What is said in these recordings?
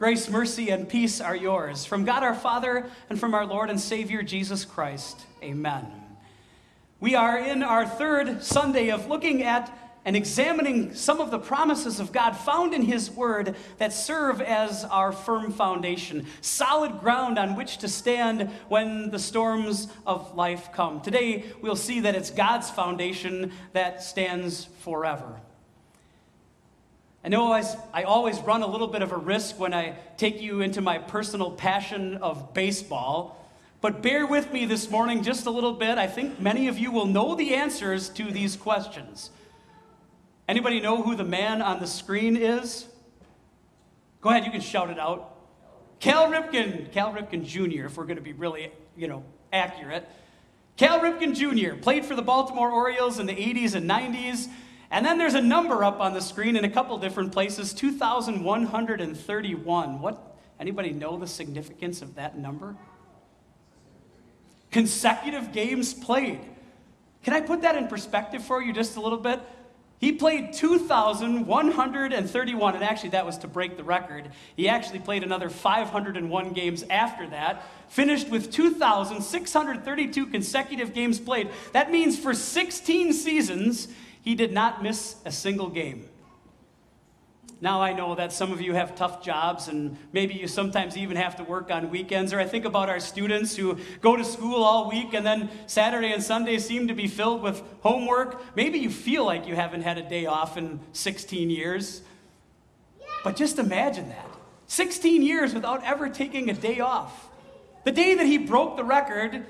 Grace, mercy, and peace are yours from God our Father and from our Lord and Savior Jesus Christ. Amen. We are in our third Sunday of looking at and examining some of the promises of God found in His Word that serve as our firm foundation, solid ground on which to stand when the storms of life come. Today, we'll see that it's God's foundation that stands forever. I know I, I always run a little bit of a risk when I take you into my personal passion of baseball, but bear with me this morning just a little bit. I think many of you will know the answers to these questions. Anybody know who the man on the screen is? Go ahead, you can shout it out. Cal Ripken, Cal Ripken Jr., if we're going to be really, you know, accurate. Cal Ripken Jr. played for the Baltimore Orioles in the 80s and 90s. And then there's a number up on the screen in a couple different places 2,131. What, anybody know the significance of that number? Consecutive games played. Can I put that in perspective for you just a little bit? He played 2,131, and actually, that was to break the record. He actually played another 501 games after that, finished with 2,632 consecutive games played. That means for 16 seasons, he did not miss a single game. Now I know that some of you have tough jobs and maybe you sometimes even have to work on weekends. Or I think about our students who go to school all week and then Saturday and Sunday seem to be filled with homework. Maybe you feel like you haven't had a day off in 16 years. But just imagine that 16 years without ever taking a day off. The day that he broke the record,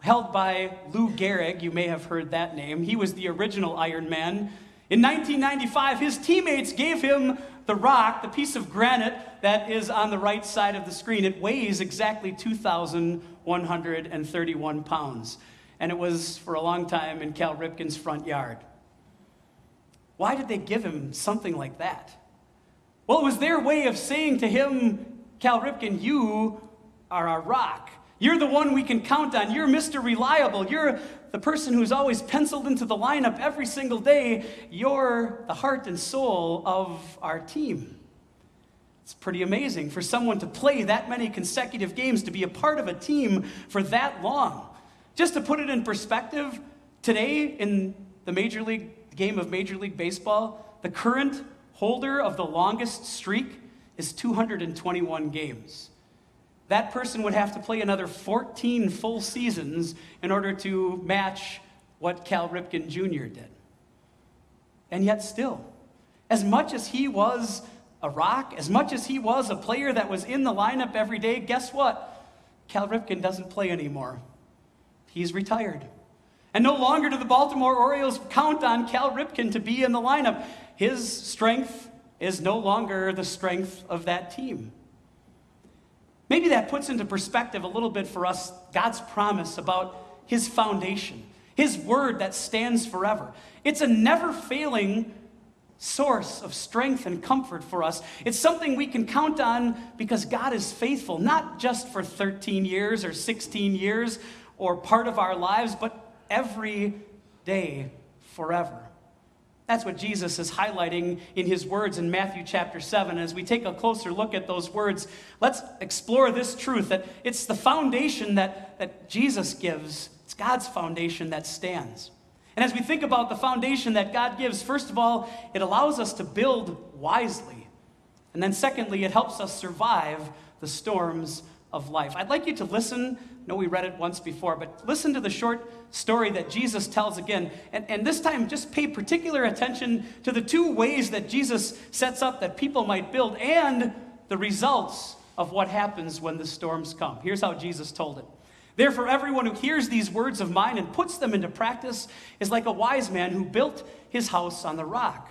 held by Lou Gehrig. You may have heard that name. He was the original Iron Man. In 1995, his teammates gave him the rock, the piece of granite that is on the right side of the screen. It weighs exactly 2,131 pounds. And it was for a long time in Cal Ripken's front yard. Why did they give him something like that? Well, it was their way of saying to him, Cal Ripken, you are our rock. You're the one we can count on. You're Mr. Reliable. You're the person who's always penciled into the lineup every single day. You're the heart and soul of our team. It's pretty amazing for someone to play that many consecutive games, to be a part of a team for that long. Just to put it in perspective, today in the Major League game of Major League Baseball, the current holder of the longest streak is 221 games that person would have to play another 14 full seasons in order to match what Cal Ripken Jr. did. And yet, still, as much as he was a rock, as much as he was a player that was in the lineup every day, guess what? Cal Ripken doesn't play anymore. He's retired. And no longer do the Baltimore Orioles count on Cal Ripken to be in the lineup. His strength is no longer the strength of that team. Maybe that puts into perspective a little bit for us God's promise about His foundation, His word that stands forever. It's a never failing source of strength and comfort for us. It's something we can count on because God is faithful, not just for 13 years or 16 years or part of our lives, but every day forever. That's what Jesus is highlighting in his words in Matthew chapter 7. As we take a closer look at those words, let's explore this truth that it's the foundation that, that Jesus gives, it's God's foundation that stands. And as we think about the foundation that God gives, first of all, it allows us to build wisely. And then, secondly, it helps us survive the storms of life. I'd like you to listen. Know we read it once before, but listen to the short story that Jesus tells again. And, and this time, just pay particular attention to the two ways that Jesus sets up that people might build and the results of what happens when the storms come. Here's how Jesus told it. Therefore, everyone who hears these words of mine and puts them into practice is like a wise man who built his house on the rock.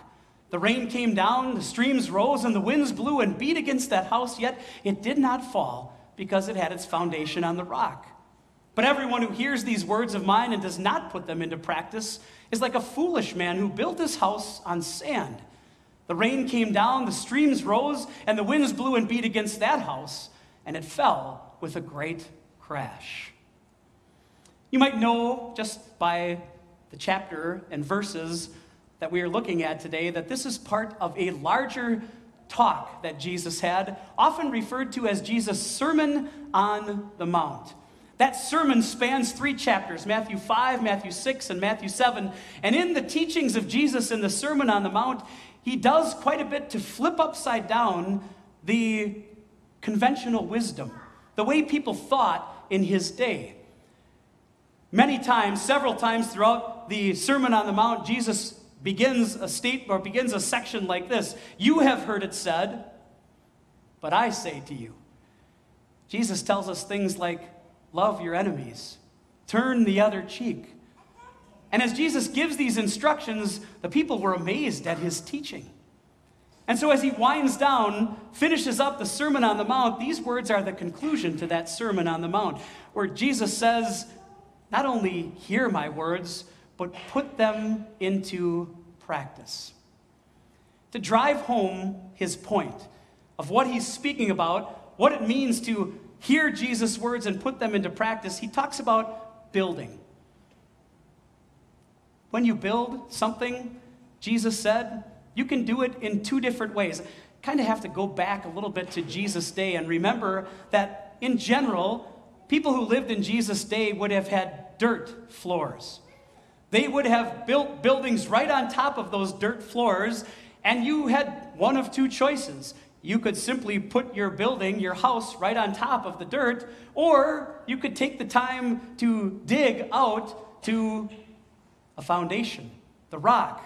The rain came down, the streams rose, and the winds blew and beat against that house, yet it did not fall because it had its foundation on the rock. But everyone who hears these words of mine and does not put them into practice is like a foolish man who built his house on sand. The rain came down, the streams rose, and the winds blew and beat against that house, and it fell with a great crash. You might know just by the chapter and verses that we are looking at today that this is part of a larger talk that Jesus had, often referred to as Jesus' Sermon on the Mount. That sermon spans three chapters Matthew 5, Matthew 6, and Matthew 7. And in the teachings of Jesus in the Sermon on the Mount, he does quite a bit to flip upside down the conventional wisdom, the way people thought in his day. Many times, several times throughout the Sermon on the Mount, Jesus begins a state or begins a section like this You have heard it said, but I say to you. Jesus tells us things like, Love your enemies, turn the other cheek. And as Jesus gives these instructions, the people were amazed at his teaching. And so, as he winds down, finishes up the Sermon on the Mount, these words are the conclusion to that Sermon on the Mount, where Jesus says, Not only hear my words, but put them into practice. To drive home his point of what he's speaking about, what it means to hear Jesus' words and put them into practice, he talks about building. When you build something, Jesus said, you can do it in two different ways. Kind of have to go back a little bit to Jesus' day and remember that in general, people who lived in Jesus' day would have had dirt floors. They would have built buildings right on top of those dirt floors, and you had one of two choices. You could simply put your building, your house, right on top of the dirt, or you could take the time to dig out to a foundation, the rock,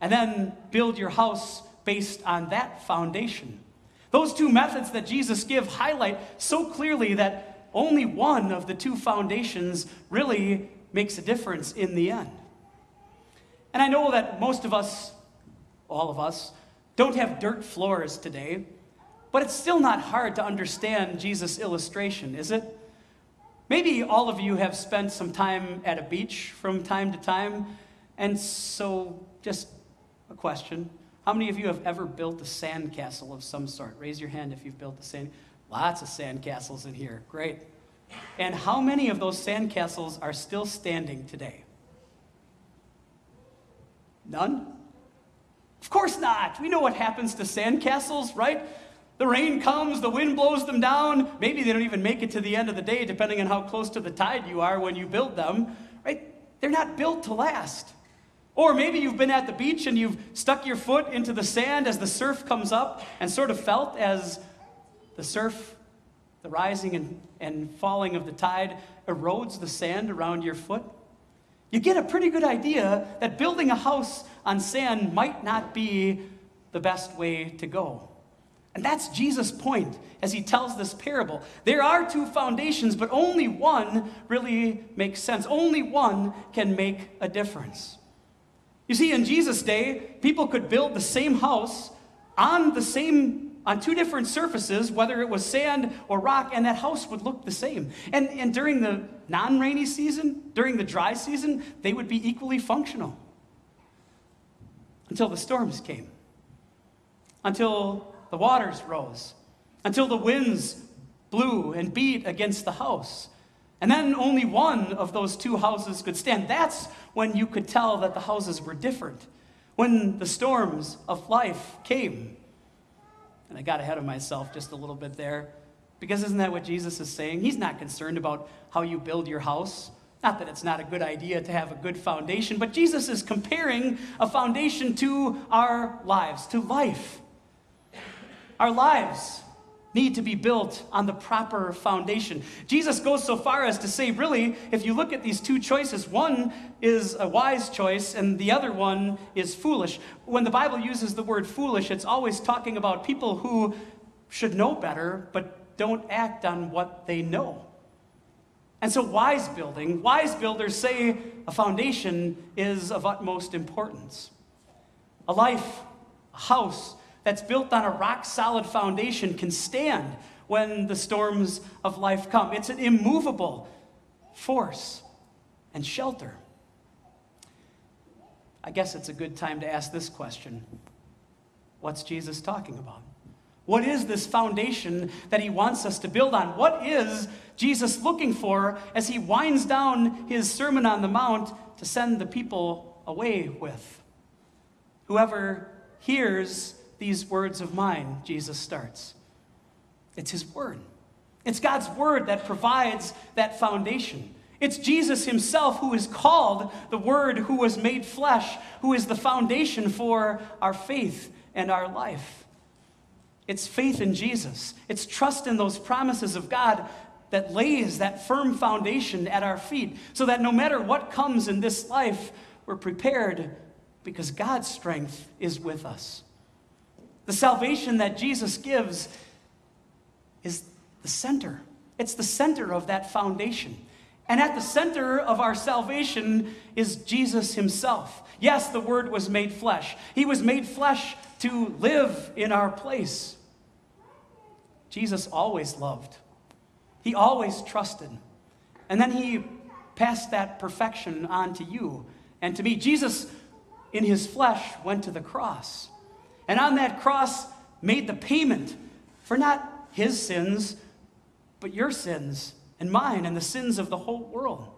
and then build your house based on that foundation. Those two methods that Jesus gives highlight so clearly that only one of the two foundations really makes a difference in the end. And I know that most of us, all of us, don't have dirt floors today, but it's still not hard to understand Jesus' illustration, is it? Maybe all of you have spent some time at a beach from time to time, and so just a question. How many of you have ever built a sandcastle of some sort? Raise your hand if you've built a sand. Lots of sandcastles in here. Great. And how many of those sandcastles are still standing today? None? Of course not. We know what happens to sandcastles, right? The rain comes, the wind blows them down. Maybe they don't even make it to the end of the day, depending on how close to the tide you are when you build them, right? They're not built to last. Or maybe you've been at the beach and you've stuck your foot into the sand as the surf comes up and sort of felt as the surf, the rising and, and falling of the tide, erodes the sand around your foot you get a pretty good idea that building a house on sand might not be the best way to go. And that's Jesus' point as he tells this parable. There are two foundations, but only one really makes sense. Only one can make a difference. You see, in Jesus' day, people could build the same house on the same on two different surfaces, whether it was sand or rock, and that house would look the same. And, and during the non rainy season, during the dry season, they would be equally functional until the storms came, until the waters rose, until the winds blew and beat against the house. And then only one of those two houses could stand. That's when you could tell that the houses were different. When the storms of life came and I got ahead of myself just a little bit there. Because isn't that what Jesus is saying? He's not concerned about how you build your house. Not that it's not a good idea to have a good foundation, but Jesus is comparing a foundation to our lives, to life. Our lives need to be built on the proper foundation. Jesus goes so far as to say, really, if you look at these two choices, one is a wise choice and the other one is foolish. When the Bible uses the word foolish, it's always talking about people who should know better but don't act on what they know. And so, wise building, wise builders say a foundation is of utmost importance. A life, a house, that's built on a rock solid foundation can stand when the storms of life come. It's an immovable force and shelter. I guess it's a good time to ask this question What's Jesus talking about? What is this foundation that he wants us to build on? What is Jesus looking for as he winds down his Sermon on the Mount to send the people away with? Whoever hears these words of mine, Jesus starts. It's his word. It's God's word that provides that foundation. It's Jesus himself who is called the Word who was made flesh, who is the foundation for our faith and our life. It's faith in Jesus. It's trust in those promises of God that lays that firm foundation at our feet so that no matter what comes in this life, we're prepared because God's strength is with us. The salvation that Jesus gives is the center. It's the center of that foundation. And at the center of our salvation is Jesus himself. Yes, the Word was made flesh. He was made flesh to live in our place. Jesus always loved, He always trusted. And then He passed that perfection on to you and to me. Jesus, in His flesh, went to the cross. And on that cross, made the payment for not His sins, but your sins and mine and the sins of the whole world.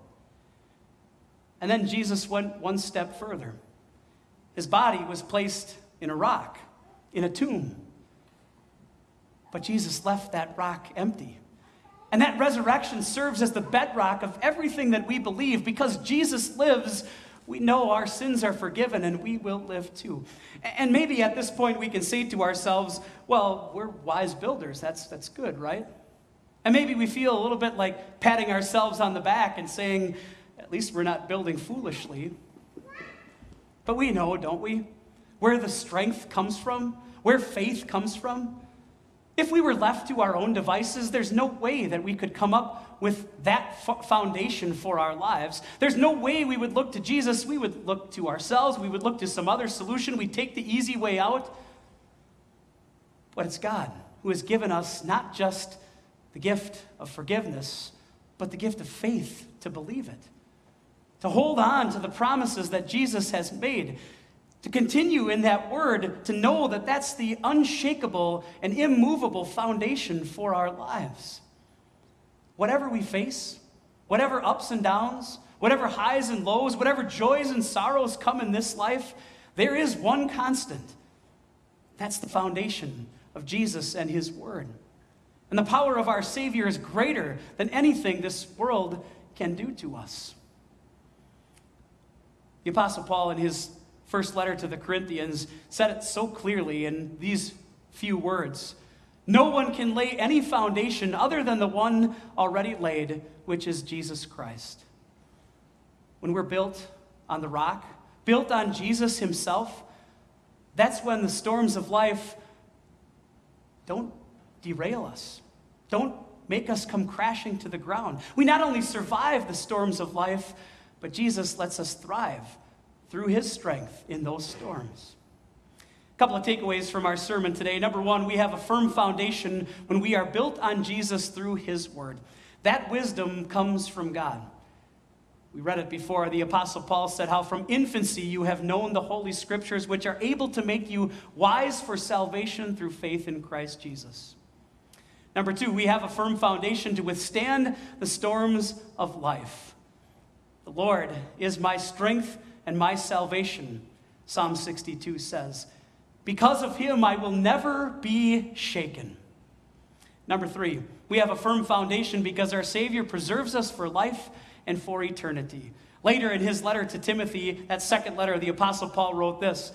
And then Jesus went one step further. His body was placed in a rock, in a tomb. But Jesus left that rock empty. And that resurrection serves as the bedrock of everything that we believe. Because Jesus lives, we know our sins are forgiven and we will live too. And maybe at this point we can say to ourselves, well, we're wise builders. That's, that's good, right? And maybe we feel a little bit like patting ourselves on the back and saying, at least we're not building foolishly. But we know, don't we, where the strength comes from, where faith comes from. If we were left to our own devices, there's no way that we could come up with that f- foundation for our lives. There's no way we would look to Jesus. We would look to ourselves. We would look to some other solution. We'd take the easy way out. But it's God who has given us not just the gift of forgiveness, but the gift of faith to believe it, to hold on to the promises that Jesus has made, to continue in that word, to know that that's the unshakable and immovable foundation for our lives. Whatever we face, whatever ups and downs, whatever highs and lows, whatever joys and sorrows come in this life, there is one constant. That's the foundation of Jesus and his word. And the power of our Savior is greater than anything this world can do to us. The Apostle Paul, in his first letter to the Corinthians, said it so clearly in these few words No one can lay any foundation other than the one already laid, which is Jesus Christ. When we're built on the rock, built on Jesus Himself, that's when the storms of life don't derail us. Don't make us come crashing to the ground. We not only survive the storms of life, but Jesus lets us thrive through his strength in those storms. A couple of takeaways from our sermon today. Number one, we have a firm foundation when we are built on Jesus through his word. That wisdom comes from God. We read it before. The Apostle Paul said, How from infancy you have known the Holy Scriptures, which are able to make you wise for salvation through faith in Christ Jesus. Number two, we have a firm foundation to withstand the storms of life. The Lord is my strength and my salvation, Psalm 62 says. Because of him, I will never be shaken. Number three, we have a firm foundation because our Savior preserves us for life and for eternity. Later in his letter to Timothy, that second letter, the Apostle Paul wrote this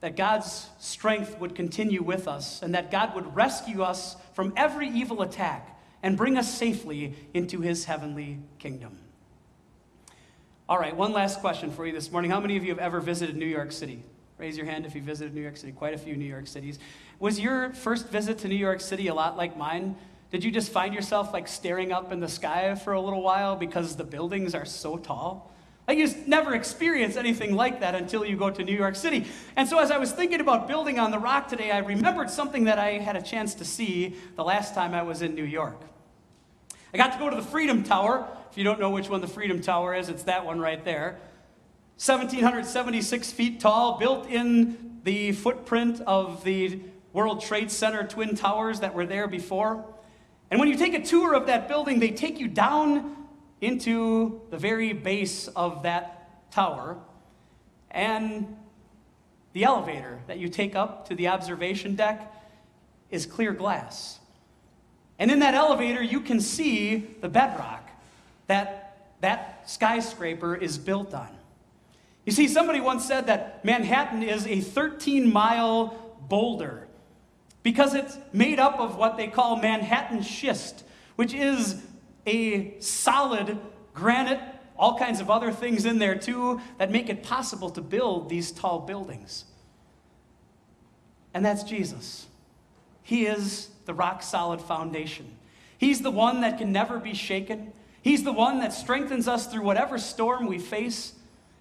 that God's strength would continue with us and that God would rescue us from every evil attack and bring us safely into his heavenly kingdom. All right, one last question for you this morning. How many of you have ever visited New York City? Raise your hand if you visited New York City. Quite a few New York cities. Was your first visit to New York City a lot like mine? Did you just find yourself like staring up in the sky for a little while because the buildings are so tall? Like you just never experience anything like that until you go to New York City. And so as I was thinking about building on the rock today, I remembered something that I had a chance to see the last time I was in New York. I got to go to the Freedom Tower. If you don't know which one the Freedom Tower is, it's that one right there. 1,776 feet tall, built in the footprint of the World Trade Center Twin Towers that were there before. And when you take a tour of that building, they take you down into the very base of that tower. And The elevator that you take up to the observation deck is clear glass. And in that elevator, you can see the bedrock that that skyscraper is built on. You see, somebody once said that Manhattan is a 13 mile boulder because it's made up of what they call Manhattan schist, which is a solid granite, all kinds of other things in there too that make it possible to build these tall buildings. And that's Jesus. He is the rock solid foundation. He's the one that can never be shaken. He's the one that strengthens us through whatever storm we face.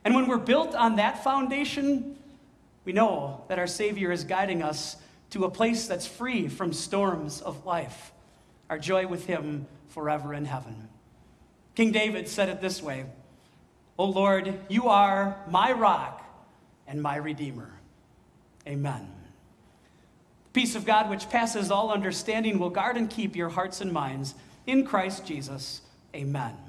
And when we're built on that foundation, we know that our Savior is guiding us to a place that's free from storms of life, our joy with Him forever in heaven. King David said it this way O Lord, you are my rock and my redeemer. Amen. Peace of God, which passes all understanding, will guard and keep your hearts and minds in Christ Jesus. Amen.